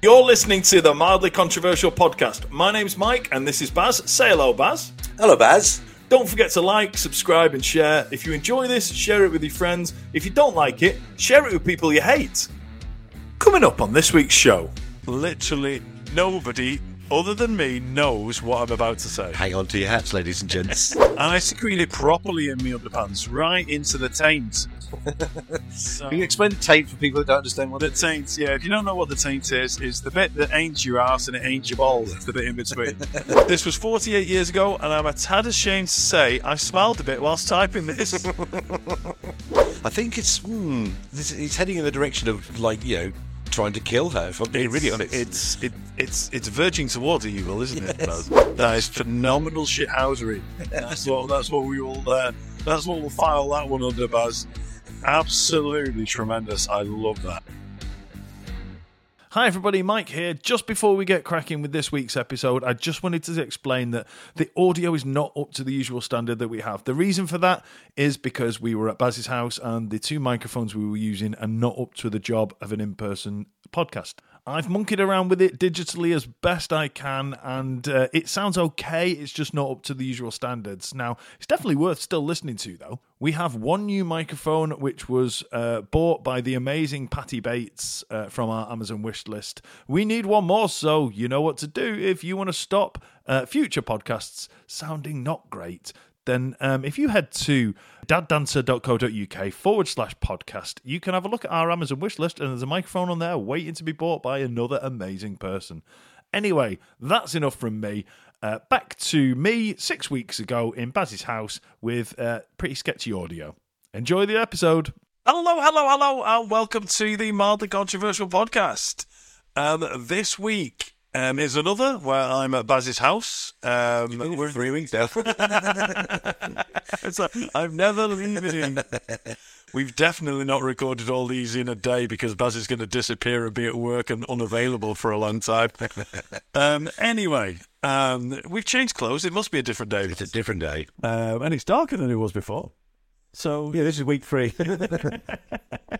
You're listening to the Mildly Controversial Podcast. My name's Mike, and this is Baz. Say hello, Baz. Hello, Baz. Don't forget to like, subscribe, and share. If you enjoy this, share it with your friends. If you don't like it, share it with people you hate. Coming up on this week's show. Literally nobody other than me knows what I'm about to say. Hang on to your hats, ladies and gents. And I secreted properly in my underpants, right into the taint. so, Can you explain the taint for people that don't understand what the taint, yeah, if you don't know what the taint is, is the bit that ain't your ass and it ain't your balls. It's the bit in between. this was 48 years ago, and I'm a tad ashamed to say I smiled a bit whilst typing this. I think it's hmm, this, it's heading in the direction of like you know trying to kill her. If I'm being really honest, It's it, it's it's verging towards evil, isn't it? Baz? That is phenomenal shithousery. That's what that's what we will uh, that's what we'll file that one under, Baz. Absolutely tremendous. I love that. Hi, everybody. Mike here. Just before we get cracking with this week's episode, I just wanted to explain that the audio is not up to the usual standard that we have. The reason for that is because we were at Baz's house and the two microphones we were using are not up to the job of an in person podcast. I've monkeyed around with it digitally as best I can, and uh, it sounds okay. It's just not up to the usual standards. Now, it's definitely worth still listening to, though. We have one new microphone, which was uh, bought by the amazing Patty Bates uh, from our Amazon wish list. We need one more, so you know what to do if you want to stop uh, future podcasts sounding not great then um, if you head to daddancer.co.uk forward slash podcast, you can have a look at our Amazon wish list, and there's a microphone on there waiting to be bought by another amazing person. Anyway, that's enough from me. Uh, back to me six weeks ago in Baz's house with uh, pretty sketchy audio. Enjoy the episode. Hello, hello, hello, and welcome to the mildly controversial podcast. Um, this week um, is another where I'm at Baz's house. Um, we're three weeks down. it's like I've never leaving. We've definitely not recorded all these in a day because Baz is going to disappear and be at work and unavailable for a long time. Um, anyway, um, we've changed clothes. It must be a different day. it's a different day. Um, and it's darker than it was before. So Yeah, this is week three.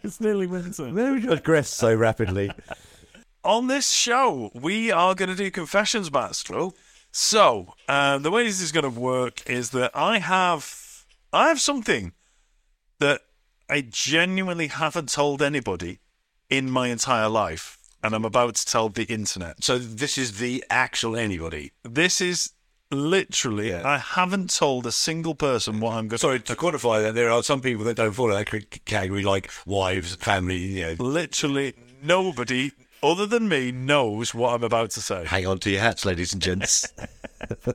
it's nearly winter. we progressed so rapidly. On this show, we are going to do confessions, Baz. So, um, the way this is going to work is that I have, I have something that I genuinely haven't told anybody in my entire life, and I'm about to tell the internet. So this is the actual anybody. This is literally, Yeah. I haven't told a single person what I'm going. Sorry to quantify that. There are some people that don't fall in that category, like wives, family. You know, Literally nobody other than me knows what I'm about to say. hang on to your hats, ladies and gents.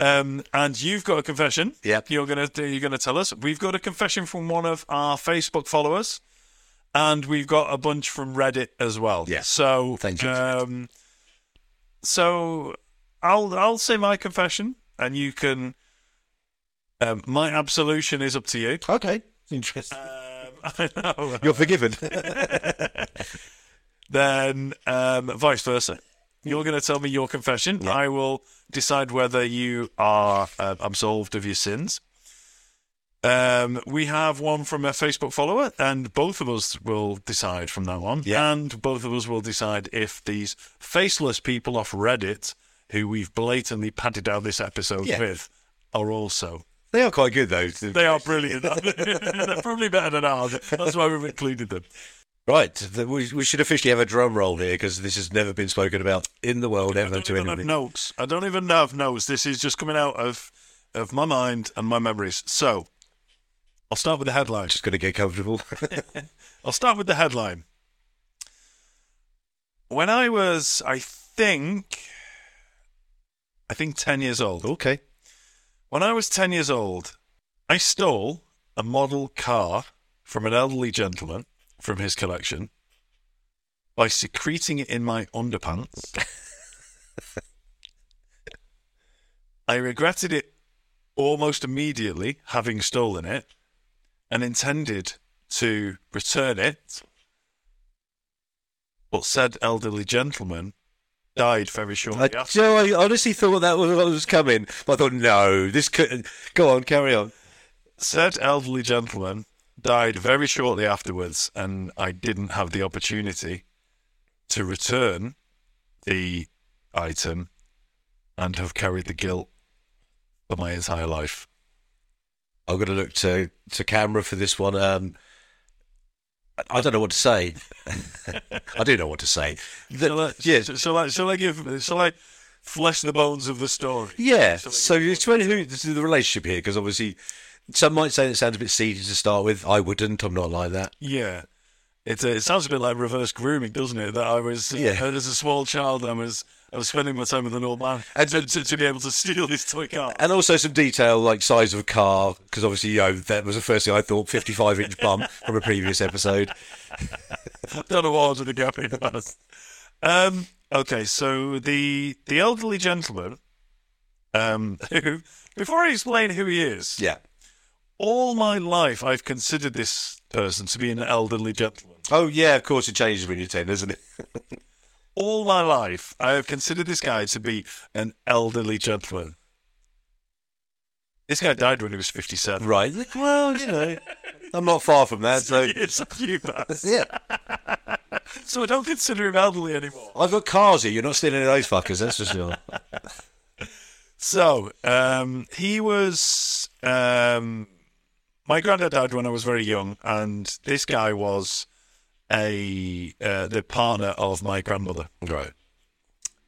Um, and you've got a confession. Yep. You're gonna you're gonna tell us. We've got a confession from one of our Facebook followers, and we've got a bunch from Reddit as well. Yeah. So Thank you. Um, so I'll I'll say my confession, and you can. Um, my absolution is up to you. okay, interesting. Um, I know. You're forgiven. Then um, vice versa. You're going to tell me your confession. I will decide whether you are uh, absolved of your sins. Um, we have one from a Facebook follower, and both of us will decide from now on. Yeah. And both of us will decide if these faceless people off Reddit, who we've blatantly padded out this episode Yeah. with, are also. they are quite good though. They are brilliant. They're probably better than ours. That's why we've included them. Right, we, we should officially have a drum roll here because this has never been spoken about in the world I ever don't to even have anybody. notes. I don't even have notes. This is just coming out of of my mind and my memories. So, I'll start with the headline. Just going to get comfortable. I'll start with the headline. When I was, I think, I think ten years old. okay. When I was ten years old, I stole a model car from an elderly gentleman from his collection by secreting it in my underpants. I regretted it almost immediately, having stolen it, and intended to return it. But said elderly gentleman died very shortly I, after. Joe, I honestly thought that was what was coming. But I thought, no, this could. Go on, carry on. Said elderly gentleman died very shortly afterwards, and I didn't have the opportunity to return the item and have carried the guilt for my entire life. I'm going to look to to camera for this one. Um, I- don't know what to say. I do know what to say. The- Shall I, yeah, shall I, shall I give, shall I flesh the bones of the story? yeah. So give- explain who the relationship here, because obviously some might say it sounds a bit seedy to start with. I wouldn't. I'm not like that. Yeah. It, uh, it sounds a bit like reverse grooming, doesn't it? That I was, uh, Yeah. as a small child, I was, I was spending my time with an old man And- to, to, to be able to steal his toy car. And also some detail like size of car, because obviously you know that was the first thing I thought. 55 inch bum from a previous episode. Don't know what the gap in was. Um, okay, so the the elderly gentleman, um, who, before I explain who he is, Yeah. All my life I've considered this person to be an elderly gentleman. Oh yeah, of course it changes when you're 10, doesn't it? All my life I have considered this guy to be an elderly gentleman. This guy died when he was 57. Right. Well, you know, I'm not far from that. So It's a few past. yeah, So I don't consider him elderly anymore. I've got cars here. You're not stealing any of those fuckers. That's for sure. So, um, he was. Um, my granddad died when I was very young, and this guy was a uh, the partner of my grandmother. Right.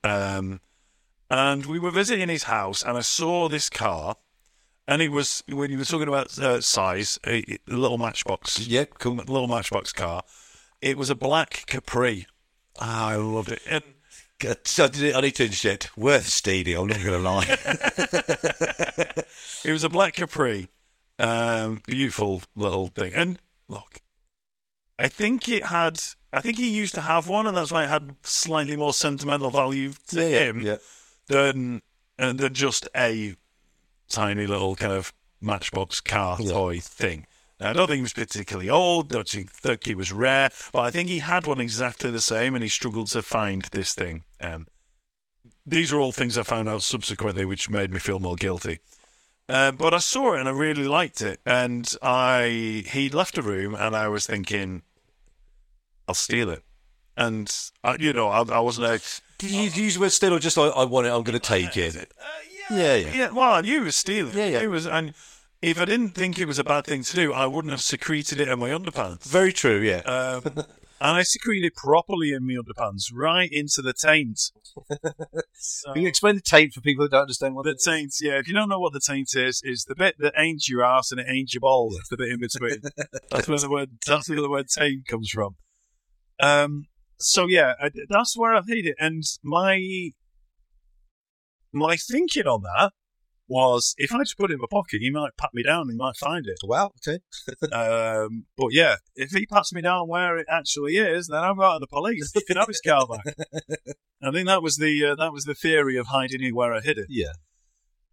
Um, and we were visiting his house, and I saw this car, and it was when you were talking about uh, size, a, a little matchbox, Yeah. Cool. little matchbox car. It was a black Capri. Ah, I loved it. And did- I need to interject. Worth stealing. I'm not going to lie. It was a black Capri. Um, beautiful little thing. And look, I think it had. I think he used to have one, and that's why it had slightly more sentimental value to him yeah. than uh, than just a tiny little kind of matchbox car Yeah. toy thing. Now, I don't think he was particularly old. Don't think he was rare, but I think he had one exactly the same, and he struggled to find this thing. Um, these are all things I found out subsequently, which made me feel more guilty. Uh, but I saw it and I really liked it, and I he left the room, and I was thinking, I'll steal it, and I, you know, I, I wasn't like, Did you use the word steal or just I, I want it, I'm going to take it? Yeah, yeah. yeah, well, I knew it was stealing. Yeah, yeah. It was, and if I didn't think it was a bad thing to do, I wouldn't have secreted it in my underpants. Very true, yeah. Um, and I secreted it properly in my underpants, right into the taint. So- Can you explain the taint for people who don't understand what the taint, yeah. If you don't know what the taint is, is the bit that ain't your ass and it ain't your balls. It's the bit in between. that's where the word. That's where the word taint comes from. Um. So yeah, I, that's where I hid it, and my my thinking on that was if I just put it in my pocket, he might pat me down. He might find it. Well, okay. Um, but yeah, if he pats me down where it actually is, then I'm out of the police. He can have his car back. I think that was the uh, that was the theory of hiding it where I hid it. Yeah.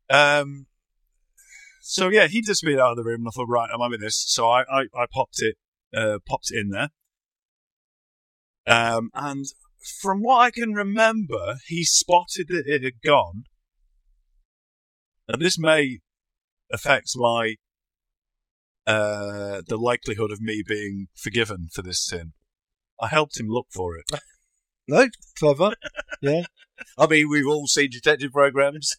Um, so yeah, he just disappeared out of the room, and I thought, right, I'm having this. So I, I, I popped it, uh, popped it in there. Um, and from what I can remember, he spotted that it had gone, and this may affect my uh, the likelihood of me being forgiven for this sin. I helped him look for it. No, clever. yeah. I mean, we've all seen detective programs.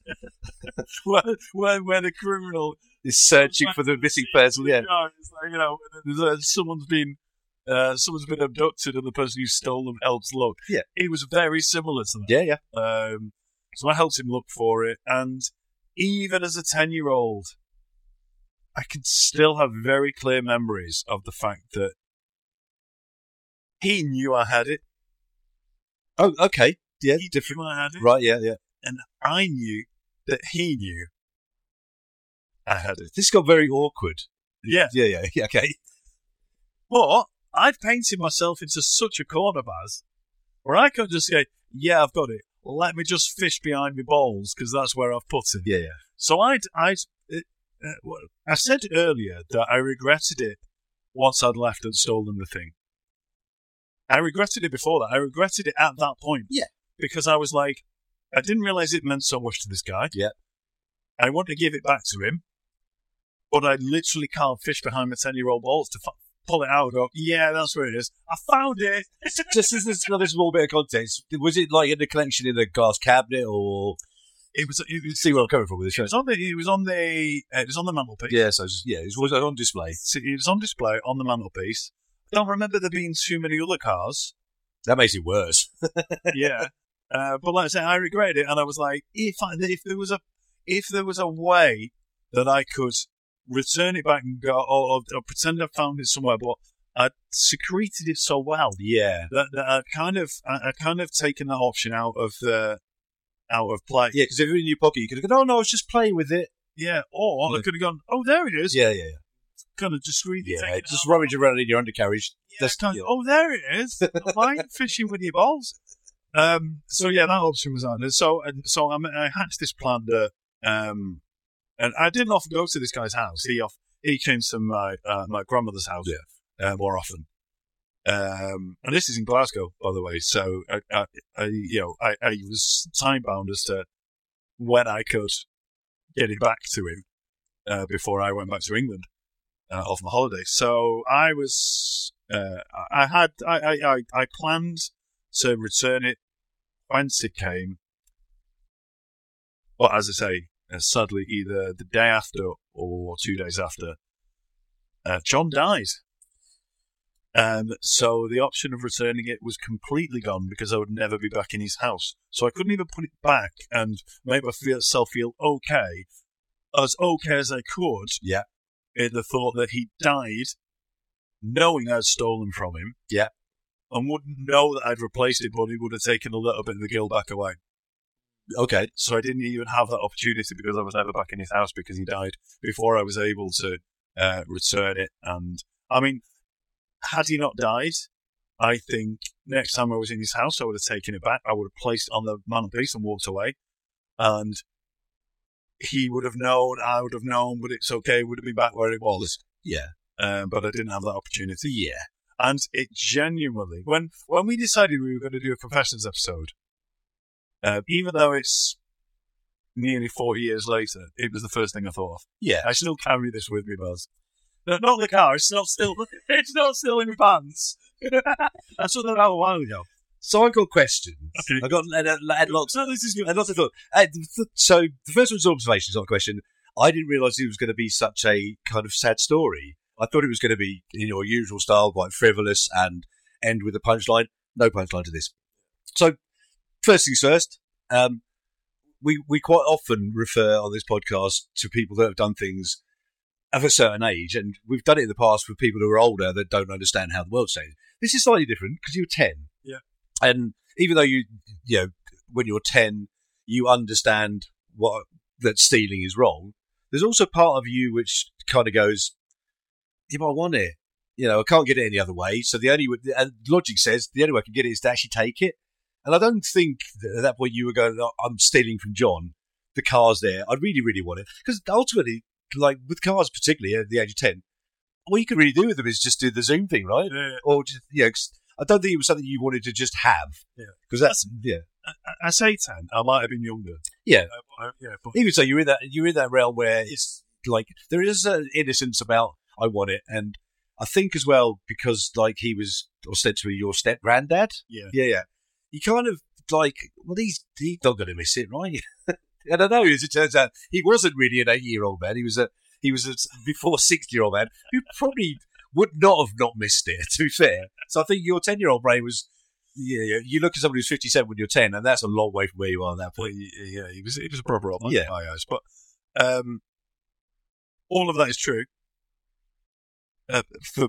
where, where, where the criminal Is searching for the missing person. Yeah. Like, you know, uh, someone's been uh, someone's been abducted and the person who stole them helps look. Yeah. It was very similar to that. Yeah, yeah. Um, so I helped him look for it, and even as a ten-year-old, I can still have very clear memories of the fact that he knew I had it. Oh, okay. Yeah, He different. I had it, Right, yeah, yeah. and I knew that he knew I had it. This got very awkward. Yeah, Yeah, yeah, yeah. Okay. But I've painted myself into such a corner, Baz, where I could just say, "Yeah, I've got it. Let me just fish behind my balls because that's where I've put it." Yeah, yeah. So I'd, I'd, uh, uh, I said earlier that I regretted it once I'd left and stolen the thing. I regretted it before that. I regretted it at that point. Yeah. Because I was like, I didn't realize it meant so much to this guy. Yeah. I want to give it back to him, but I literally can't fish behind my ten-year-old balls to f- pull it out yeah, that's where it is. I found it. Just as this another small bit of context, was it like in the collection in the glass cabinet, or It was. It was. see where I'm coming from with this It show? was on the. It was on the. Uh, it was on the mantelpiece. Yeah, so yeah, it was on display. So It was on display on the mantelpiece. I don't remember there being too many other cars. That makes it worse. yeah. Uh, but like I say, I regret it, and I was like, if I, if there was a if there was a way that I could return it back and go, or, or pretend I found it somewhere, but I'd secreted it so well Yeah, that, that I'd kind of I, I kind of taken that option out of the out of play. yeah, because if it was in your pocket, you could have gone, "Oh no, I was just playing with it." Yeah, or I could have gone, oh, there it is. Yeah, yeah, yeah. Kind of discreetly yeah it just rummage around in your undercarriage. Yeah, That's- kind of, oh, there it is. Why fishing with your balls? Um, so yeah, that option was on. And so, and so I, I hatched this plan that, um, and I didn't often go to this guy's house. He off, he came to my uh, my grandmother's house uh, more often. Um, and this is in Glasgow, by the way. So I, I, I you know, I, I was time bound as to when I could get it back to him uh, before I went back to England uh, off my holiday. So I was, uh, I had, I, I, I, I planned to return it once it came. But as I say, uh, sadly, either the day after or two days after, uh, John died. Um, so the option of returning it was completely gone because I would never be back in his house. So I couldn't even put it back and make myself feel okay, as okay as I could. Yeah. In the thought that he died, knowing I'd stolen from him. Yeah. And wouldn't know that I'd replaced it, but he would have taken a little bit of the guilt back away. Okay, So I didn't even have that opportunity because I was never back in his house because he died before I was able to uh, return it. And I mean, had he not died, I think next time I was in his house, I would have taken it back. I would have placed it on the mantelpiece and walked away. And he would have known, I would have known, but it's okay. Would have been back where it was. yeah, Um, but I didn't have that opportunity. yeah. And it genuinely, when when we decided we were going to do a confessions episode, uh, even though it's nearly 40 years later, it was the first thing I thought of. Yeah. I still carry this with me, Baz. No, not the car. It's not still. It's not still in my pants. I saw that out a while ago. So I've got questions. Okay. I got and, and, and lots, So this is good. and lots of thought. Uh, th- so the first one's observations, not a question. I didn't realise it was going to be such a kind of sad story. I thought it was going to be in your usual style, quite frivolous, and end with a punchline. No punchline to this. So first things first. Um, we we quite often refer on this podcast to people that have done things of a certain age, and we've done it in the past with people who are older that don't understand how the world's changed. This is slightly different because you're ten, Yeah. and even though you you know when you're ten, you understand what that stealing is wrong. There's also part of you which kind of goes, "Yeah, but I want it. You know, I can't get it any other way. So the only way, and logic says the only way I can get it is to actually take it. And I don't think that at that point you were going, "Oh, I'm stealing from John. The car's there. I really, really want it. Because ultimately, like with cars, particularly at the age of 10, all you can really do with them is just do the Zoom thing, right? Yeah, Or just, yeah, 'cause I don't think it was something you wanted to just have. Yeah. Because that's, yeah. I, I say ten. I might have been younger. Yeah. Uh, uh, yeah, but Even so, you're in that, you're in that realm where it's like, there is an innocence about, I want it. And I think as well, because like he was ostensibly your step granddad. yeah. Yeah, yeah. You kind of like, well, he's he's not going to miss it, right? and I know, as it turns out, he wasn't really an eight-year-old man. He was a he was a before sixty-year-old man who probably would not have not missed it. To be fair, so I think your ten-year-old brain was. Yeah, yeah. You look at somebody who's fifty-seven when you're ten, and that's a long way from where you are at that point. yeah, he was he was a proper old man Yeah. my eyes. But um, all of that is true. Uh, for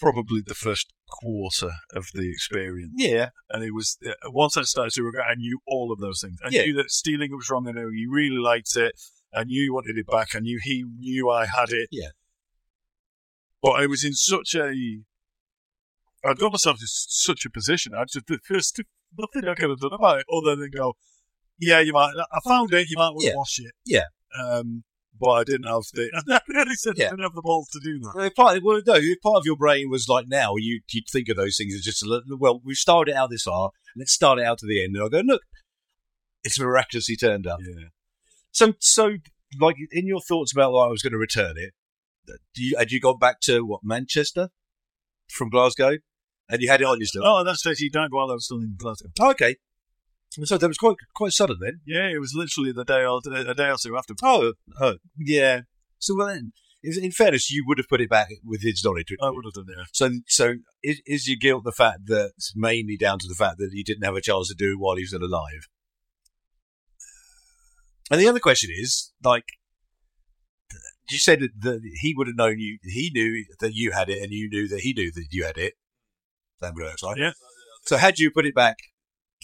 probably the first quarter of the experience, Yeah, and it was uh, once I started to regret, I knew all of those things. I Yeah. knew that stealing it was wrong. I knew you really liked it. I knew you wanted it back. I knew he knew I had it. Yeah. But I was in such a, I'd got myself in such a position. I just the first nothing I could have done about it other than go, yeah, you might. I found it. You might want to Yeah. wash it. Yeah. Um, but I didn't have the. I really said Yeah. I didn't have the balls to do that. Well, part, well, no, if part of your brain was like now, you, you'd think of those things as just, a little, well, we've started it out this far, let's start it out to the end. And I'll go, look, it's miraculously turned up. Yeah. So, so, like, in your thoughts about why I was going to return it, do you, had you gone back to, what, Manchester? from Glasgow, and you had it on you still. Oh, that's right. He died while I was still in Glasgow. Oh, okay. So that was quite quite sudden then. Yeah, it was literally the day or a day or two after. Oh, oh yeah. So well, then, in fairness, you would have put it back with his knowledge. I would have done yeah. So, so is, is your guilt the fact that it's mainly down to the fact that he didn't have a chance to do it while he was still alive? And the other question is, like, you said that, that he would have known you. He knew that you had it, and you knew that he knew that you had it. That works, right? Yeah. So had you put it back,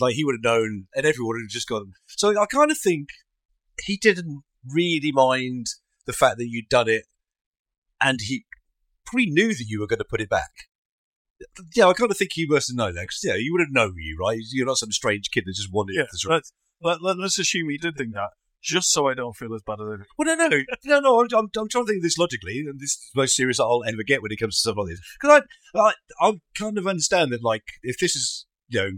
like he would have known, and everyone would have just gone. So I kind of think he didn't really mind the fact that you'd done it, and he probably knew that you were going to put it back. Yeah, I kind of think he must have known that because yeah, you would have known you, right? You're not some strange kid that just wanted Yeah, sort of- let, let, let, us assume he did think that, just so I don't feel as bad as I do. Well, no, no, no, no. I'm, I'm, I'm trying to think of this logically, and this is the most serious I'll ever get when it comes to stuff like this. Because I, I, I kind of understand that, like, if this is, you know,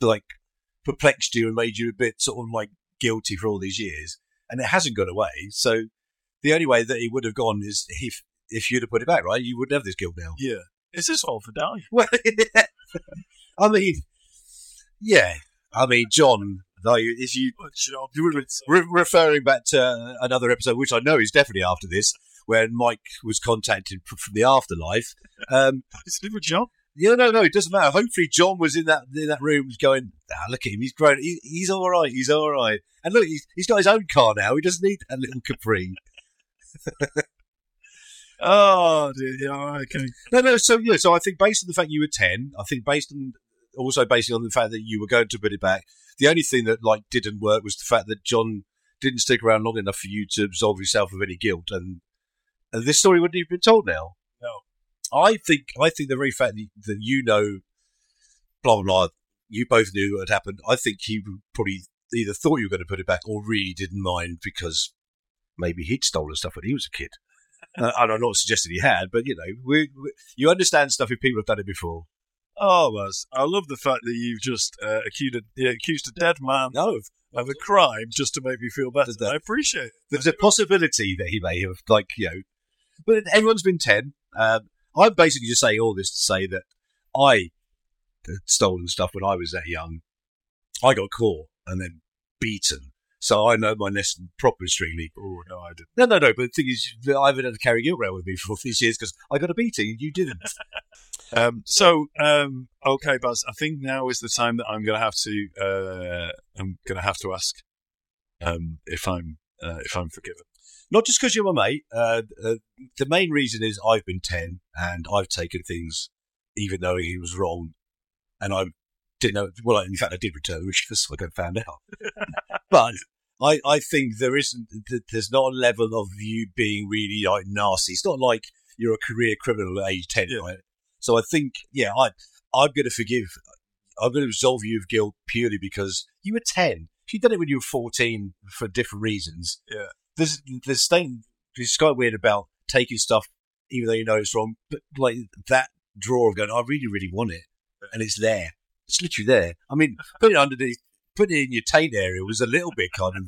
like perplexed you and made you a bit sort of like guilty for all these years, and it hasn't gone away. So the only way that it would have gone is if if you'd have put it back, right? You wouldn't have this guilt now. Yeah. Is this all for Dally? Well, I mean, yeah. I mean, John, though, if you re- re- referring back to another episode, which I know is definitely after this, when Mike was contacted from the afterlife. Um, Is it with John? Yeah, no, no, it doesn't matter. Hopefully, John was in that in that room, going, ah, "Look at him, he's grown. He, he's all right. He's all right." And look, he's, he's got his own car now. He doesn't need a little Capri. Oh. Yeah, okay. No, no. So yeah, so I think based on the fact you were ten, I think based on also based on the fact that you were going to put it back, the only thing that like didn't work was the fact that John didn't stick around long enough for you to absolve yourself of any guilt, and, and this story wouldn't have been told now. I think I think the very fact that, that you know, blah blah blah, you both knew what had happened. I think he probably either thought you were going to put it back or really didn't mind because maybe he'd stolen stuff when he was a kid. uh, and I'm not suggesting he had, but you know, we, we, you understand stuff if people have done it before. Oh, I love the fact that you've just uh, accused, a, yeah, accused a dead man No, of, of a crime just to make me feel better. That- I appreciate it. there's a possibility that he may have, like, you know, but everyone's been 10. Um, I'm basically just saying all this to say that I stolen stuff when I was that young. I got caught and then beaten. So I know my lesson properly, strictly. Oh, no, I didn't. No, no, no. But the thing is, I haven't had to carry guilt around with me for all these years because I got a beating and you didn't. Um, so, um, okay, Baz, I think now is the time that I'm going to have to, uh, I'm going to have to ask, um, if I'm, uh, if I'm forgiven. Not just because you're my mate. Uh, uh, the main reason is I've been 10 and I've taken things even though he was wrong. And I didn't know. Well, in fact, I did return, which is what I found out. but I, I think there isn't, there's not a level of you being really like nasty. It's not like you're a career criminal at age 10, Yeah. right? So I think, yeah, I, I'm going to forgive, I'm going to absolve you of guilt purely because you were 10. If you'd done it when you were 14 for different reasons, Yeah. There's there's thing it's quite weird about taking stuff even though you know it's wrong, but like that draw of going, I really, really want it, and it's there. It's literally there. I mean, putting it underneath, putting it in your taint area was a little bit kind of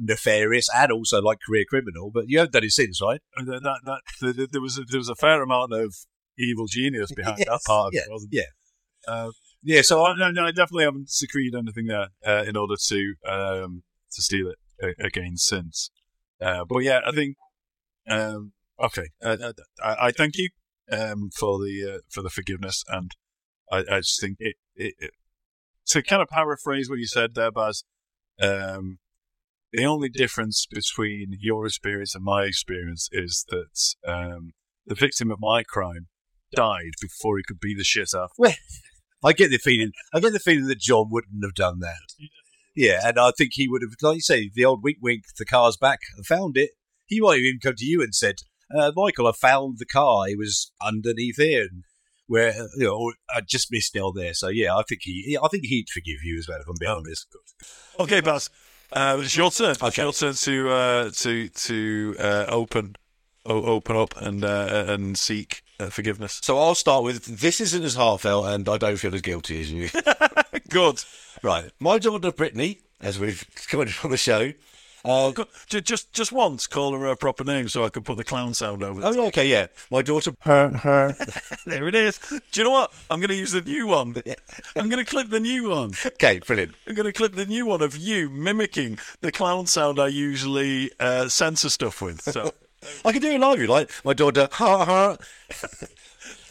nefarious and also like career criminal, but you haven't done it since, right? And that, that, that, th- th- there was a, there was a fair amount of evil genius behind that Yes, part. Of yeah, it, wasn't yeah. Uh, Yeah. So I, I, no, no, I definitely haven't secreted anything there uh, in order to um, to steal it a- again since. Uh, but yeah, I think um, okay. Uh, uh, I, I thank you um, for the uh, for the forgiveness, and I, I just think it, it, it to kind of paraphrase what you said there, Baz. Um, the only difference between your experience and my experience is that um, the victim of my crime died before he could be the shit out. I get the feeling, I get the feeling that John wouldn't have done that. Yeah, and I think he would have, like you say, the old wink, wink, the car's back, and found it. He might have even come to you and said, uh, "Michael, I found the car. It was underneath here, and where you know, I just missed it there." So yeah, I think he, I think he'd forgive you as well if I'm being honest. Okay, Baz. Uh, it's your turn. Okay. Your turn to uh, to to uh, open o- open up and uh, and seek uh, forgiveness. So I'll start with this isn't as heartfelt, and I don't feel as guilty as you. Good. Right. My daughter Brittany, as we've commented on the show, Uh, Go- Just, just once, call her a proper name so I can put the clown sound over. oh, okay, yeah. My daughter, her, her. There it is. Do you know what? I'm going to use the new one. I'm going to clip the new one. okay, brilliant. I'm going to clip the new one of you mimicking the clown sound I usually uh, censor stuff with. So I can do it live, you like. My daughter, ha, ha.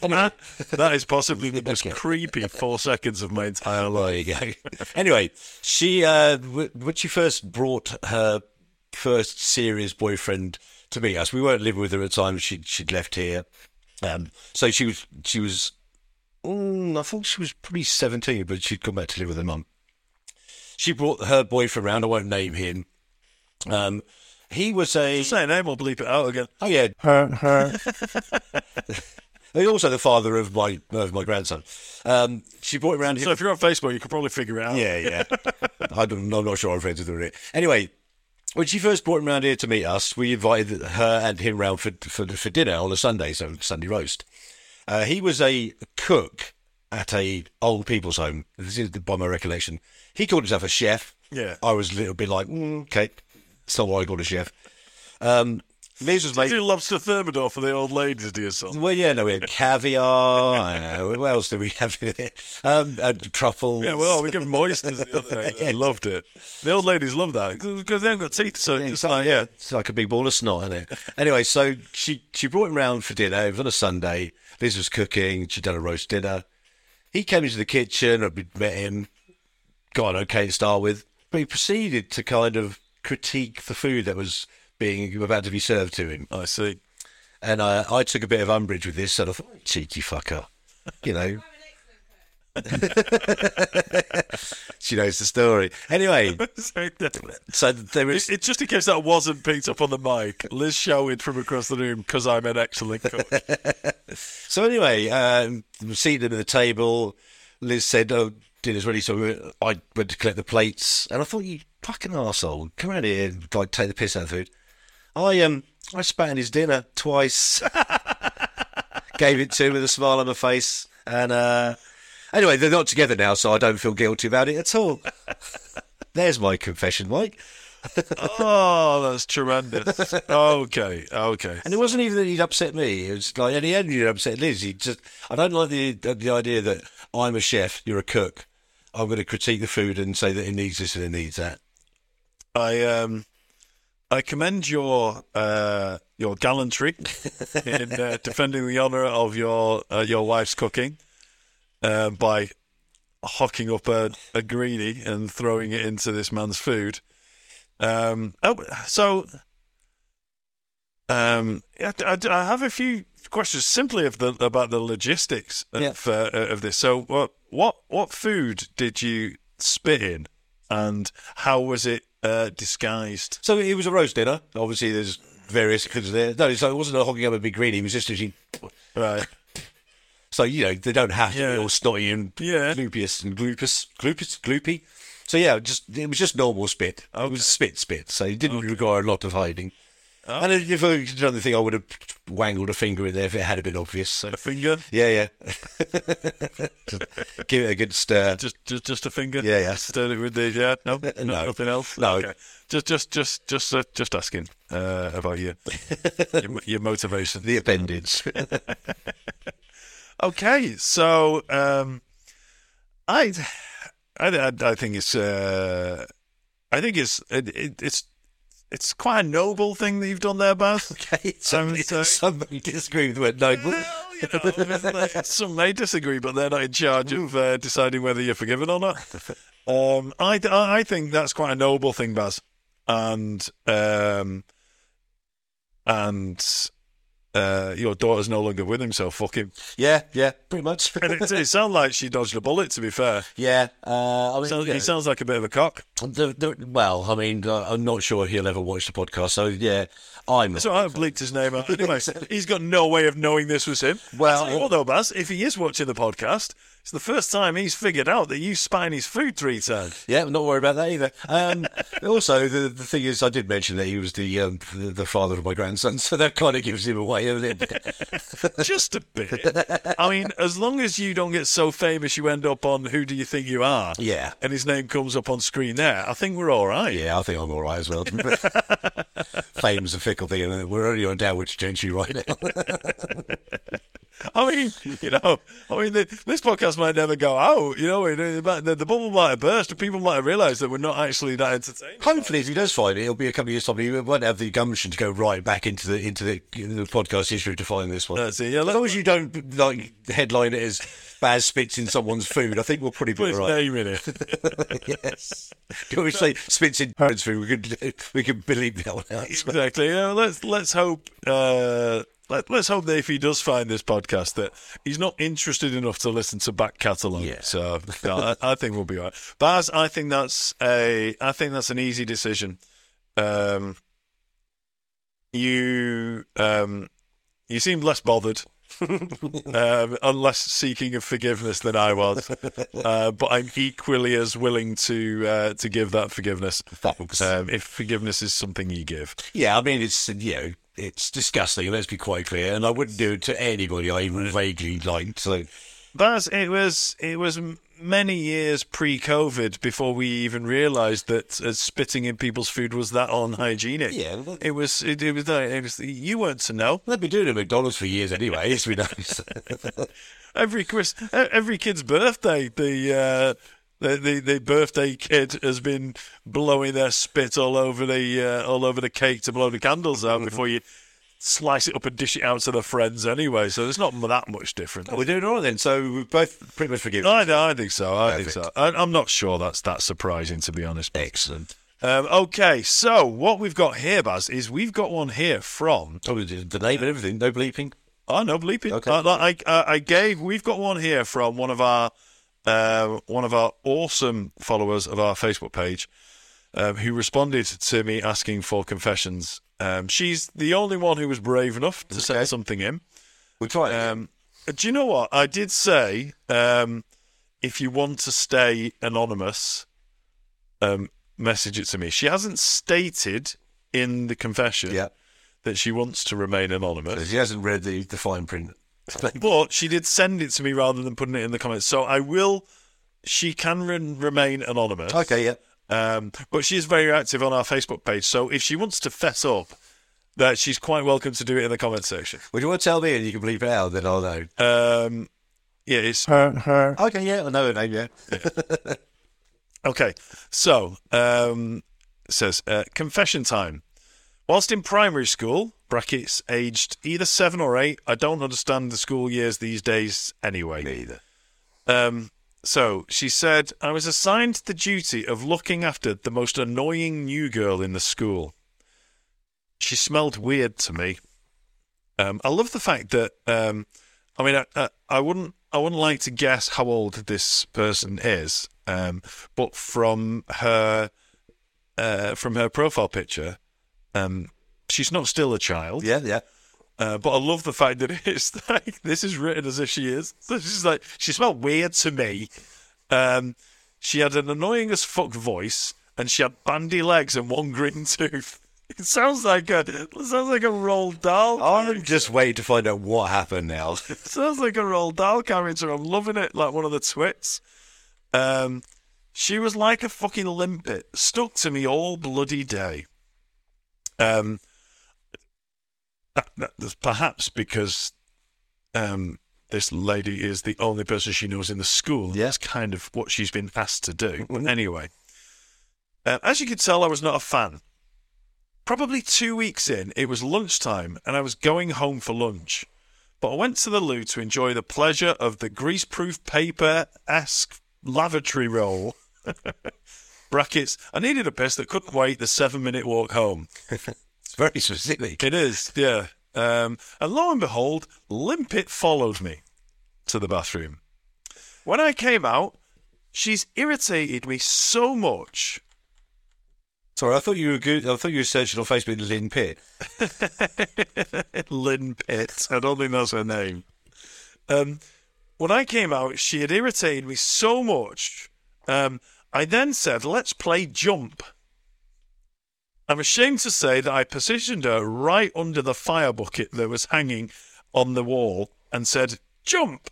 that is possibly the most Okay. creepy four seconds of my entire life. There you go. anyway, she uh, w- when she first brought her first serious boyfriend to meet us, we weren't living with her at the time. She she'd left here, um, so she was she was. Mm, I thought she was probably seventeen, but she'd come back to live with her mum. She brought her boyfriend round. I won't name him. Um, he was a Say a name, I'll bleep it out again. oh yeah her her. He's also the father of my of my grandson. Um, she brought him round. Here. So if you're on Facebook, you can probably figure it out. Yeah, yeah. I don't, I'm not sure I'm friends with her. Anyway, when she first brought him round here to meet us, we invited her and him round for for, for dinner on a Sunday, so Sunday roast. Uh, he was a cook at a old people's home. This is by my recollection. He called himself a chef. Yeah. I was a little bit like, mm, okay, not what I call a chef. Um, Liz was Do making. lobster thermidor for the old ladies, do you, son? Well, yeah, no, we had caviar. uh, what else did we have? um, and truffles. Yeah, well, we them oysters the other day. They loved it. The old ladies love that because they haven't got teeth. So it's like, yeah, It's like a big ball of snot, isn't it? anyway, so she she brought him round for dinner. It was on a Sunday. Liz was cooking. She'd done a roast dinner. He came into the kitchen. I met him. Got on okay to start with, but he proceeded to kind of critique the food that was being about to be served to him. I see. And I, I took a bit of umbrage with this, and I thought, cheeky fucker, you know. she knows the story. Anyway, so there was It, it- just in case that wasn't picked up on the mic, Liz shouted from across the room because I'm an excellent cook. So anyway, um, seated at the table. Liz said, "Oh, dinner's ready." So I went to collect the plates, and I thought, "You fucking arsehole, come around here and like take the piss out of the food." I um, I spat in his dinner twice, gave it to him with a smile on my face, and uh, anyway, they're not together now, so I don't feel guilty about it at all. There's my confession, Mike. oh, that's tremendous. Okay, okay. And it wasn't even that he'd upset me. It was like, and he hadn't even upset Liz. He just, I don't like the the idea that I'm a chef, you're a cook. I'm going to critique the food and say that it needs this and it needs that. I um, I commend your uh, your gallantry in uh, defending the honour of your uh, your wife's cooking uh, by hocking up a, a greenie and throwing it into this man's food. Um, oh, so um, I, I, I have a few questions simply of the about the logistics of Yeah. uh, of this. So, what what what food did you spit in, and how was it uh, disguised? So it was a roast dinner. Obviously, there's various cooks there. No, so it wasn't a hogging up a big green. It was just actually, Right. so you know they don't have to Yeah. be all snotty and Yeah. gloopious and gloopus, gloopus, gloopy. So yeah, just it was just normal spit. It was spit, spit. So it didn't require a lot of hiding. And if I had done the thing, I would have wangled a finger in there if it had been obvious. So A finger? yeah, yeah. Give it a good stir. Just, just, just a finger. Yeah, yeah. Stirred it with the yeah. No, No. nothing else. No. Okay. Just, just, just, just, uh, just asking uh, about your, your your motivation. The appendage. Okay, so um, I, I, I, I think it's, uh, I think it's, it, it, it's, it's quite a noble thing that you've done there, Baz. okay, somebody, sorry. somebody disagree with the word noble. Well, you know, some may disagree, but they're not in charge of uh, deciding whether you're forgiven or not. Um, I, I think that's quite a noble thing, Baz, and um, and uh, your daughter's no longer with him, so fuck him. Yeah, yeah, pretty much. And it, it sounds like she dodged a bullet. To be fair, yeah, uh, I mean, sounds, yeah. he sounds like a bit of a cock. The, the, well, I mean, uh, I'm not sure he'll ever watch the podcast, so yeah, I'm. So I bleaked his name out. Anyway, he's got no way of knowing this was him. Well- I'll tell you what though, Baz, if he is watching the podcast, It's the first time he's figured out that you on his food three times. Yeah, I'm not worried about that either. Um, also, the the thing is, I did mention that he was the um, the, the father of my grandson, so that kind of gives him away, doesn't it? Just a bit. I mean, as long as you don't get so famous you end up on Who Do You Think You Are? Yeah. And his name comes up on screen there, I think we're all right. yeah, I think I'm all right as well. Fame's a fickle thing, and we're only on downwards gentry right now. I mean, you know, I mean, this podcast might never go out. You know, the, the bubble might have burst, and people might have realised that we're not actually that entertaining. Hopefully, if he does find it, it'll be a couple of years time. He won't have the gumption to go right back into the into the, the podcast history to find this one. That's it. Yeah, as long as you don't like headline it as Baz spits in someone's food, I think we'll probably put be all right. name in it. yes. Can we say spits in parents' food? We could we could believe that one out. exactly. Yeah, let's let's hope. Uh, let, let's hope that if he does find this podcast, that he's not interested enough to listen to back catalogue. Yeah. So no, I, I think we'll be all right. Baz, I think that's a. I think that's an easy decision. Um, you um, you seemed less bothered. um, unless seeking of forgiveness than I was, uh, but I'm equally as willing to uh, to give that forgiveness. Thanks. Um, if forgiveness is something you give, yeah, I mean it's you know it's disgusting. Let's be quite clear, and I wouldn't do it to anybody I even vaguely liked. So Baz, it was it was many years pre-COVID before we even realised that uh, spitting in people's food was that unhygienic. Yeah, well- it was. It, it was. It was. You weren't to know. they've been doing it at McDonald's for years anyway. Let's be nice. Every Chris, every kid's birthday, the. Uh, the, the the birthday kid has been blowing their spit all over the uh, all over the cake to blow the candles out before you slice it up and dish it out to their friends anyway. So there's not that much different. We're doing all right then. So we're both pretty much forgiven. I, I think so. I think Perfect. so. I, I'm not sure that's that surprising, to be honest. but- Excellent. Um, okay, so what we've got here, Baz, is we've got one here from. Oh, the the name and everything. No bleeping. Oh no, bleeping. Okay. Uh, I, I, I gave. We've got one here from one of our uh, one of our awesome followers of our Facebook page, um, who responded to me asking for confessions. Um, she's the only one who was brave enough to Okay. something in. We'll try. Um, do you know what I did say? Um, if you want to stay anonymous, um, message it to me. She hasn't stated in the confession yeah. that she wants to remain anonymous, She hasn't read the, the fine print. but she did send it to me rather than putting it in the comments. So I will. She can re- remain anonymous. Okay, yeah. Um, but she is very active on our Facebook page. So if she wants to fess up, that she's quite welcome to do it in the comment section. Would you want to tell me and you can bleep it out, then I'll know. Um, yeah, it's her. Her. Okay, yeah, I know her name, yeah. Okay, so um, says uh, confession time. Whilst in primary school, brackets aged either seven or eight, I don't understand the school years these days anyway. Neither. Um, so she said, I was assigned the duty of looking after the most annoying new girl in the school. She smelled weird to me. Um, I love the fact that um, I mean, I, I, I wouldn't I wouldn't like to guess how old this person is, um, but from her uh, from her profile picture, um, she's not still a child. Yeah, yeah. Uh, but I love the fact that it's like this is written as if she is. So she's like she smelled weird to me. Um, she had an annoying as fuck voice, and she had bandy legs and one green tooth. It sounds like a it sounds like a Roald Dahl. I'm just waiting to find out what happened now. It sounds like a Roald Dahl character. I'm loving it, like one of the twits. Um, she was like a fucking limpet, stuck to me all bloody day. Um, that- that- perhaps because um, this lady is the only person she knows in the school. Yeah. That's kind of what she's been asked to do. anyway, uh, as you could tell, I was not a fan. Probably two weeks in, it was lunchtime, and I was going home for lunch. But I went to the loo to enjoy the pleasure of the greaseproof paper esque lavatory roll. Brackets. I needed a piss that couldn't wait the seven minute walk home. Very specific. It is, yeah. Um, and lo and behold, Limpet followed me to the bathroom. When I came out, she's irritated me so much. Sorry, I thought you were good. I thought you were searching on Facebook Lynn Pitt. Lynn Pitt. I don't think that's her name. Um, when I came out, she had irritated me so much. Um, I then said, let's play jump. I'm ashamed to say that I positioned her right under the fire bucket that was hanging on the wall and said, jump.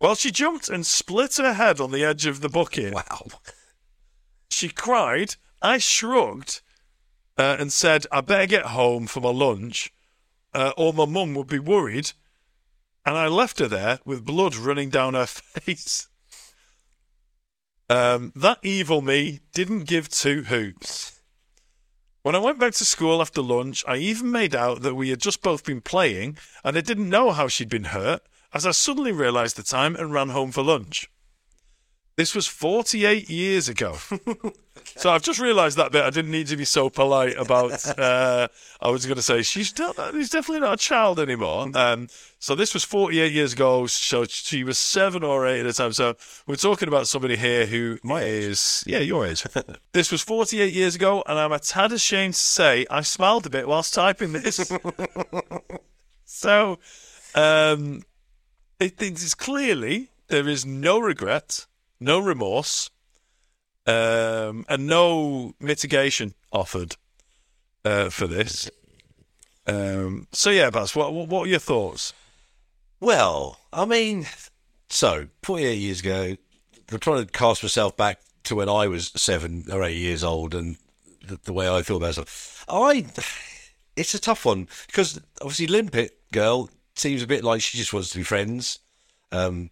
Well, she jumped and split her head on the edge of the bucket. Wow. She cried. I shrugged uh, and said, I better get home for my lunch uh, or my mum would be worried. And I left her there with blood running down her face. Um, that evil me didn't give two hoots. When I went back to school after lunch, I even made out that we had just both been playing and I didn't know how she'd been hurt as I suddenly realised the time and ran home for lunch. This was 48 years ago. So I've just realised that bit. I didn't need to be so polite about. Uh, I was going to say she's de- he's definitely not a child anymore. Um, so this was 48 years ago. So she was seven or eight at the time. So we're talking about somebody here who My is yeah your age. this was 48 years ago, and I'm a tad ashamed to say I smiled a bit whilst typing this. so um, it, it is clearly there is no regret, no remorse um, and no mitigation offered uh, for this. Um, so yeah, Baz, what, what what are your thoughts? Well, I mean, so 48 years ago, I'm trying to cast myself back to when I was seven or eight years old and the, the way I feel about stuff. I, it's a tough one because obviously Limpet girl seems a bit like she just wants to be friends. Um,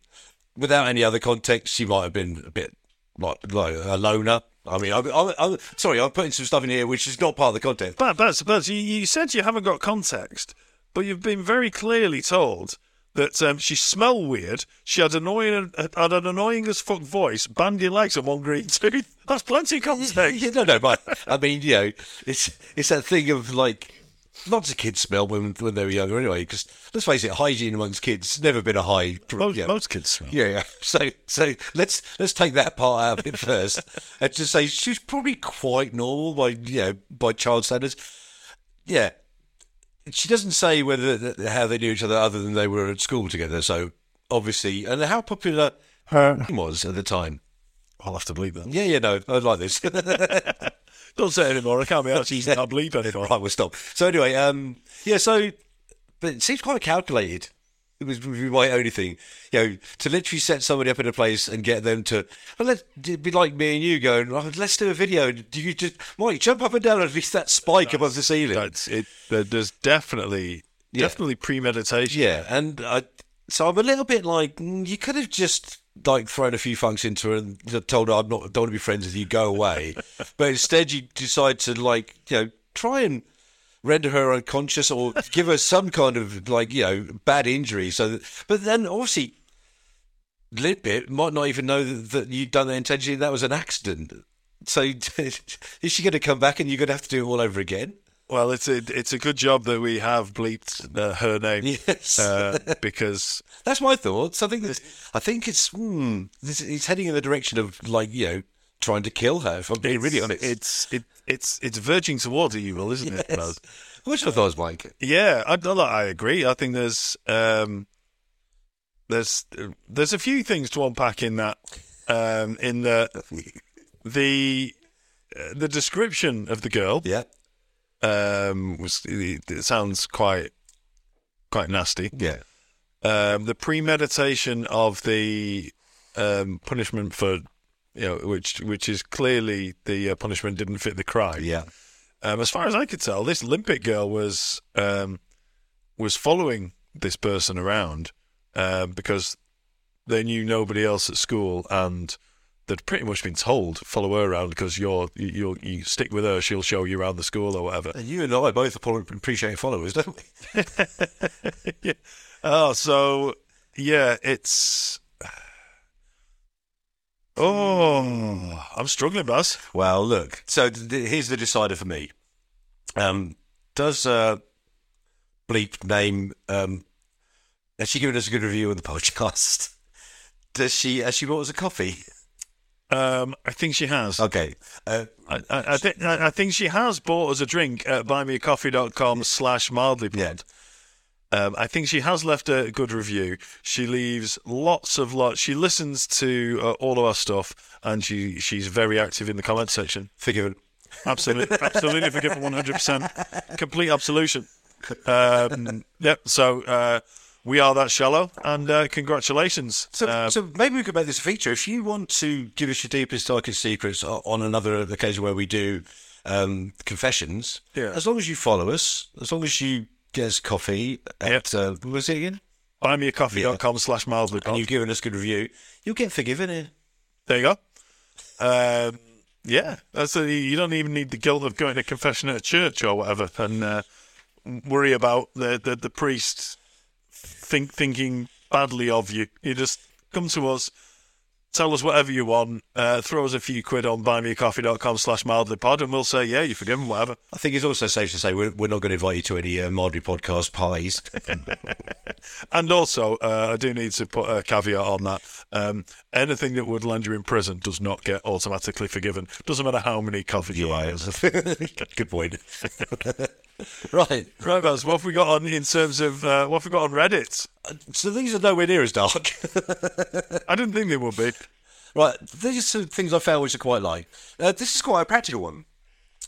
without any other context, she might have been a bit like, like a loner. I mean, I'm, I'm, I'm sorry, I'm putting some stuff in here which is not part of the context. But Baz, Baz, you, you said you haven't got context, but you've been very clearly told that um, she smelled weird. She had annoying, had an annoying as fuck voice, bandy legs, and one green tooth. That's plenty of context. Yeah, no, no, but I mean, you know, it's it's that thing of like lots of kids smell when when they were younger anyway. Because let's face it, hygiene amongst kids has never been a high. Most, yeah. most kids smell. Yeah, yeah. So, so let's let's take that part out of it first, and just say she's probably quite normal by you know by child standards. Yeah, she doesn't say whether how they knew each other other than they were at school together. So obviously, and how popular Her. was at the time. I'll have to believe that. Yeah, yeah, no, I like this. Don't say it anymore. I can't be asked. I can't believe anymore. right, we'll stop. So anyway, um, yeah, so but it seems quite calculated. It was my only thing, you know, to literally set somebody up in a place and get them to, well, let it'd be like me and you going, oh, let's do a video. Do you just, Mike, jump up and down at least that spike above the ceiling? That's it. There's definitely, Yeah. definitely premeditation. Yeah, and I, so I'm a little bit like mm, you could have just like thrown a few funks into her and told her I'm not don't want to be friends with you, go away. but instead you decide to like you know try and render her unconscious or give her some kind of like you know bad injury. So, that, but then obviously. Limpet might not even know that, that you'd done that intentionally. That was an accident. So, is she going to come back and you're going to have to do it all over again? Well, it's a it's a good job that we have bleeped uh, her name. Yes. Uh, because That's my thoughts. I think that I think it's hmm, this, it's heading in the direction of like you know trying to kill her. If I'm being really honest, it's it it's it's verging towards evil, isn't it? Baz? which I thought was Mike. Yeah, I, I agree. I think there's um, there's there's a few things to unpack in that. Um, in the the uh, the description of the girl Yeah, um, was it, it sounds quite quite nasty. yeah, Um, the premeditation of the um, punishment for you know which which is clearly the uh, punishment didn't fit the crime. yeah. Um, as far as I could tell, this limpet girl was um, was following this person around um, because they knew nobody else at school, and they'd pretty much been told follow her around because you're you you you stick with her, she'll show you around the school or whatever. And you and I both appreciate followers, don't we? yeah. Oh, so yeah, it's. Oh, I'm struggling, Baz. Well, look. So th- th- here's the decider for me. Um, does uh, bleep name? Um, has she given us a good review of the podcast? Does she? Has she brought us a coffee? Um, I think she has. Okay. Uh, I, I, I, think, I think she has bought us a drink at buymeacoffee.com slash mildly Yeah. Um, I think she has left a good review. She leaves lots of lots. She listens to uh, all of our stuff, and she she's very active in the comment section. Forgiven. Absolutely, absolutely forgiven, one hundred percent, complete absolution. Um, yep. So uh, we are that shallow, and uh, congratulations. So, Uh, so maybe we could make this a feature. If you want to give us your deepest, darkest secrets on another occasion where we do um, confessions, Yeah. as long as you follow us, as long as you get us coffee at, uh, what was it again? buymeacoffee.com slash mildly And you've given us a good review, you'll get forgiven here. There you go. Um, yeah, that's a, you don't even need the guilt of going to confession at a church or whatever, and uh, worry about the, the the priest think thinking badly of you. You just come to us, tell us whatever you want, uh, throw us a few quid on buymeacoffee.com slash mildlypod, and we'll say yeah, you're forgiven, whatever. I think it's also safe to say we're, we're not going to invite you to any uh, Mildly podcast pies. And also, uh, I do need to put a caveat on that. Um, anything that would land you in prison does not get automatically forgiven. Doesn't matter how many coffees you buy. good point. right. Right, Baz, what have we got on in terms of uh, what have we got on Reddit? So these are nowhere near as dark. I didn't think they would be. Right, these are some things I found which are quite like. Uh, this is quite a practical one.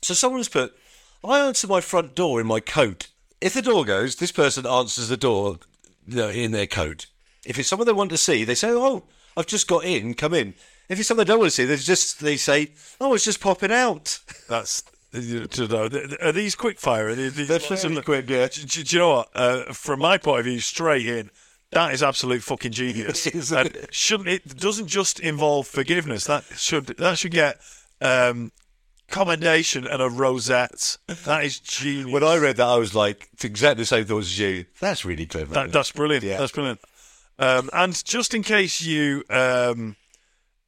So someone's put, I answer my front door in my coat. If the door goes, this person answers the door you know, in their coat. If it's someone they want to see, they say, "Oh, I've just got in, come in." If it's someone they don't want to see, they just they say, "Oh, it's just popping out." That's you know, are these quick fire? Are these, They're fairly quick, yeah. Do, do- do you know what? Uh, from my point of view, straight in. That is absolute fucking genius. And shouldn't it doesn't just involve forgiveness. That should that should get um, commendation and a rosette. That is genius. When I read that, I was like, it's exactly the same thoughts as you. That's really clever. That, that's brilliant. Yeah. That's brilliant. Um, and just in case you um,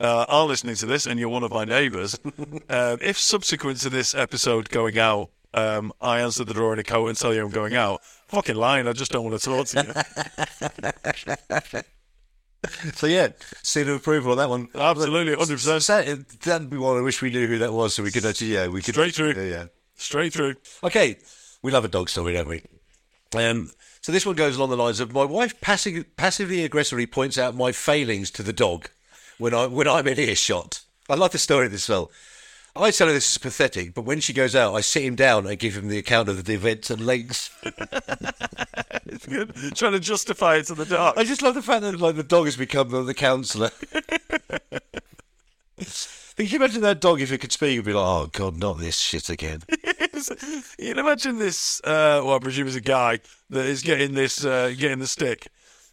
uh, are listening to this and you're one of my neighbours, uh, if subsequent to this episode going out, um, I answer the door in a coat and tell you I'm going out, fucking lying. I just don't want to talk to you. so yeah, seal of approval on that one. Absolutely, 100%. That, that'd be one I wish we knew who that was, so we could actually, yeah, we could Straight through. Yeah, yeah. Straight through. Okay, we love a dog story, don't we? Um, so this one goes along the lines of my wife passive, passively aggressively points out my failings to the dog when I when I'm in earshot. I love the story of this well. I tell her this is pathetic, but when she goes out, I sit him down and give him the account of the events and links. It's good. Trying to justify it to the dog. I just love the fact that like the dog has become the, the counsellor. Can you imagine that dog if it could speak? It'd be like, "Oh God, not this shit again." you can imagine this. Uh, well, I presume it's a guy that is getting this, uh, getting the stick,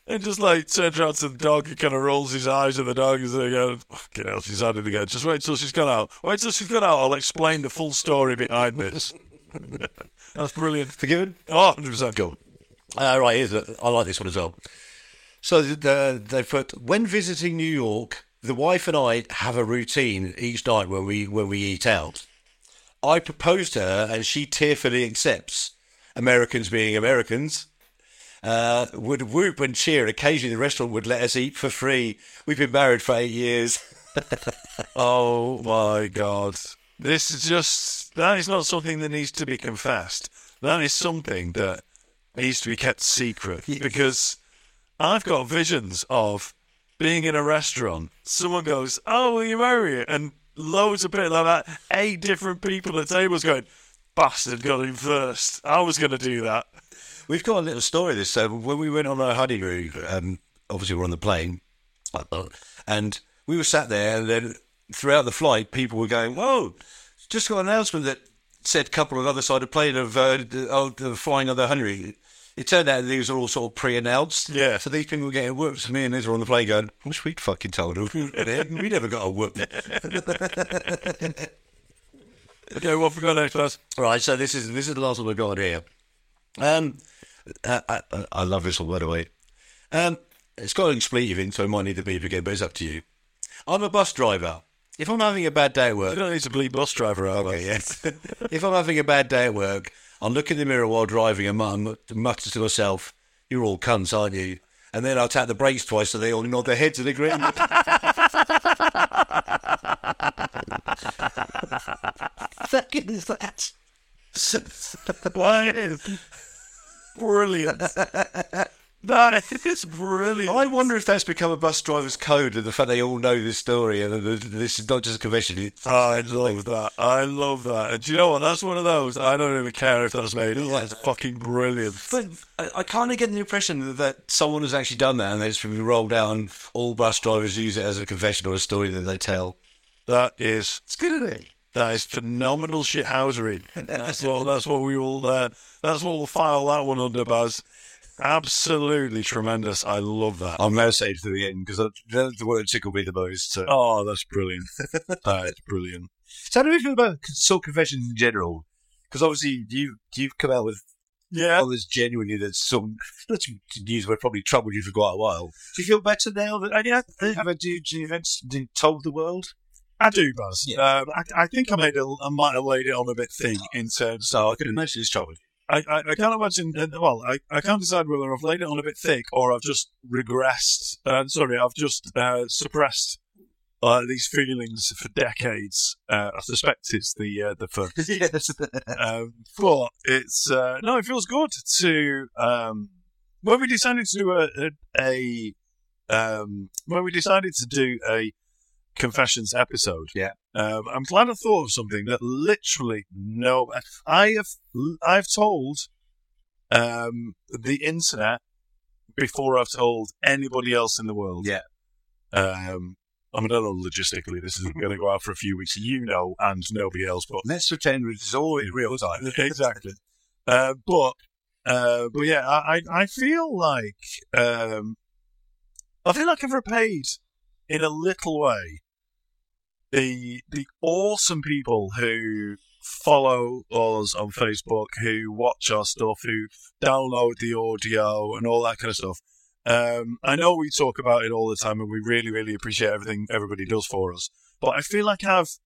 and just like turns around to the dog and kind of rolls his eyes at the dog as they go, "Fucking hell, she's had it again." Just wait till she's gone out. Wait till she's gone out. I'll explain the full story behind this. That's brilliant. Forgiven? Oh, 100 percent. Cool. Uh, right, here's a, I like this one as well. So the, they put when visiting New York, the wife and I have a routine each night when we when we eat out. I propose to her, and she tearfully accepts. Americans being Americans, uh, would whoop and cheer. Occasionally, the restaurant would let us eat for free. We've been married for eight years. Oh my god. This is just that is not something that needs to be confessed. That is something that needs to be kept secret because I've got visions of being in a restaurant. Someone goes, "Oh, will you marry it?" and loads of people like that. Eight different people at tables going, "Bastard got in first. I was going to do that." We've got a little story. This so when we went on our honeymoon, um, obviously we're on the plane, and we were sat there, and then throughout the flight, people were going, "Whoa, just got an announcement that said a couple of other side of plane of uh, of the flying on the honeymoon." It turned out these are all sort of pre-announced. Yeah. So these people were getting whoops. Me and Liz were on the plane going, "I wish we'd fucking told them. we never got a whoop." Okay, what have we got next, Baz? Right, so this is this is the last one we've got here. Um, I, I, I love this one by the way. Um, it's got an expletive in, so it might need to beep again, but it's up to you. I'm a bus driver. If I'm having a bad day at work, You don't need to bleep bus driver out. okay, yes. if I'm having a bad day at work, I'll look in the mirror while driving and mum- mutter to myself, "You're all cunts, aren't you?" And then I'll tap the brakes twice so they all nod their heads and agreement. Fucking is that? Why is brilliant. that is brilliant. I wonder if that's become a bus driver's code and the fact they all know this story and this is not just a convention. It's, I love that. I love that. And do you know what? That's one of those. I don't even care if that's made. That's fucking brilliant. but I, I kind of get the impression that, that someone has actually done that and it's been rolled down. All bus drivers use it as a confession or a story that they tell. That is It's good, isn't it? That is phenomenal shithousery. That's what that's what we will uh, that's what we'll file that one under, Baz. Absolutely tremendous. I love that. I'm now saved to the end because that's the word tickled me the most. So. Oh, that's brilliant. that is brilliant. So how do you feel about salt confessions in general? Because obviously you you've come out with Yeah. all this genuinely that's some let's use word probably troubled you for quite a while. Do you feel better now that And yeah, have a do events told the world? I do, Baz. Yeah. Um, I, I think I made a, I might have laid it on a bit thin in terms. So I can imagine it's troubled. I, I, I can't imagine. uh, Well, I, I can't decide whether I've laid it on a bit thick or I've just regressed. Uh, sorry, I've just uh, suppressed uh, these feelings for decades. Uh, I suspect it's the uh, the first. yes. um, but it's uh, no, it feels good to um, when we decided to do a, a, a um, when we decided to do a confessions episode. Yeah. um, I'm glad I thought of something that literally no, I have I've told um, the internet before I've told anybody else in the world. Yeah. Um, I mean, I don't know logistically this isn't going to go out for a few weeks, you know, and nobody else, but Let's pretend it's all in real time. exactly. Uh, but uh, but yeah, I I I feel like um, I feel like I've repaid in a little way the the awesome people who follow us on Facebook, who watch our stuff, who download the audio and all that kind of stuff. Um, I know we talk about it all the time, and we really, really appreciate everything everybody does for us. But I feel like I've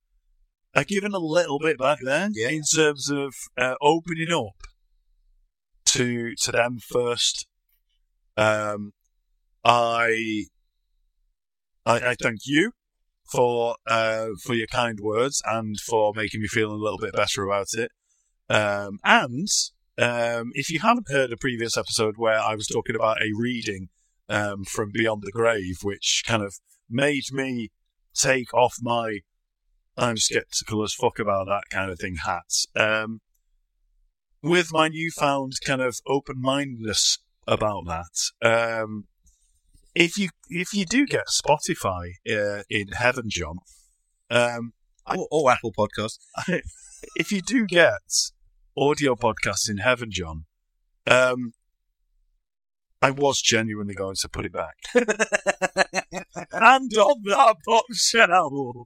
I've given a little bit back there Yeah. in terms of uh, opening up to to them first. Um, I, I I thank you for uh, for your kind words and for making me feel a little bit better about it. Um, and um, if you haven't heard a previous episode where I was talking about a reading um, from Beyond the Grave, which kind of made me take off my I'm skeptical as fuck about that kind of thing hat. Um, with my newfound kind of open mindedness about that, um, if you if you do get Spotify uh, in heaven, John, um, Or, or Apple Podcast. if you do get audio podcasts in heaven, John, um, I was genuinely going to put it back. and on that bombshell.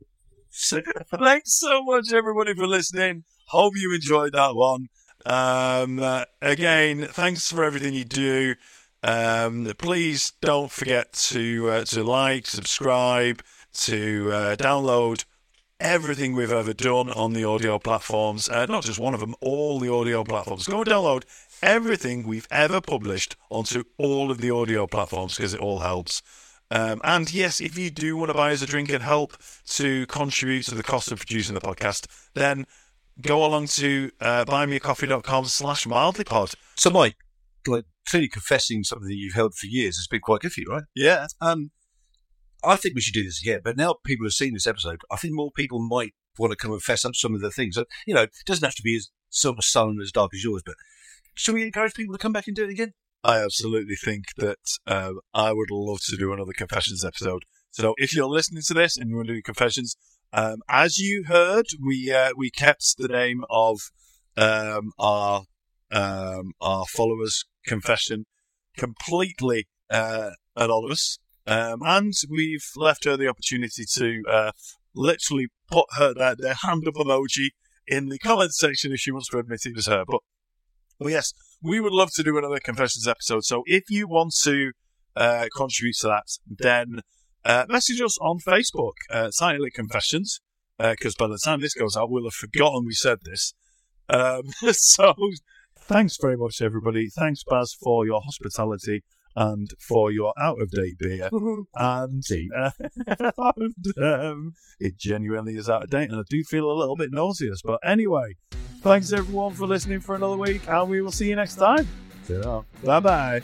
Thanks so much, everybody, for listening. Hope you enjoyed that one. Um, uh, again, thanks for everything you do. Um, please don't forget to uh, to like, subscribe, to uh, download everything we've ever done on the audio platforms. Uh, not just one of them, all the audio platforms. Go and download everything we've ever published onto all of the audio platforms because it all helps. Um, and yes, if you do want to buy us a drink and help to contribute to the cost of producing the podcast, then go along to uh, buymeacoffee.com slash mildlypod. So, Mike, like clearly confessing something you've held for years has been quite good for you, right? Yeah. Um, I think we should do this again. But now people have seen this episode, I think more people might want to come and fess up some of the things. You know, it doesn't have to be as silver sun as dark as yours, but should we encourage people to come back and do it again? I absolutely think that um, I would love to do another confessions episode. So if you're listening to this and you want to do confessions, um, as you heard, we uh, we kept the name of um, our um, our followers' confession completely uh, anonymous, um, and we've left her the opportunity to uh, literally put her their hand up emoji in the comment section if she wants to admit it was her. But well, yes, we would love to do another confessions episode. So if you want to uh, contribute to that, then uh, message us on Facebook, uh, Silently Confessions, because by the time this goes out, we'll have forgotten we said this. Um, so thanks very much, everybody. Thanks, Baz, for your hospitality and for your out of date beer. and, uh, and um, it genuinely is out of date, and I do feel a little bit nauseous. But anyway, thanks everyone for listening for another week, and we will see you next time. Bye bye.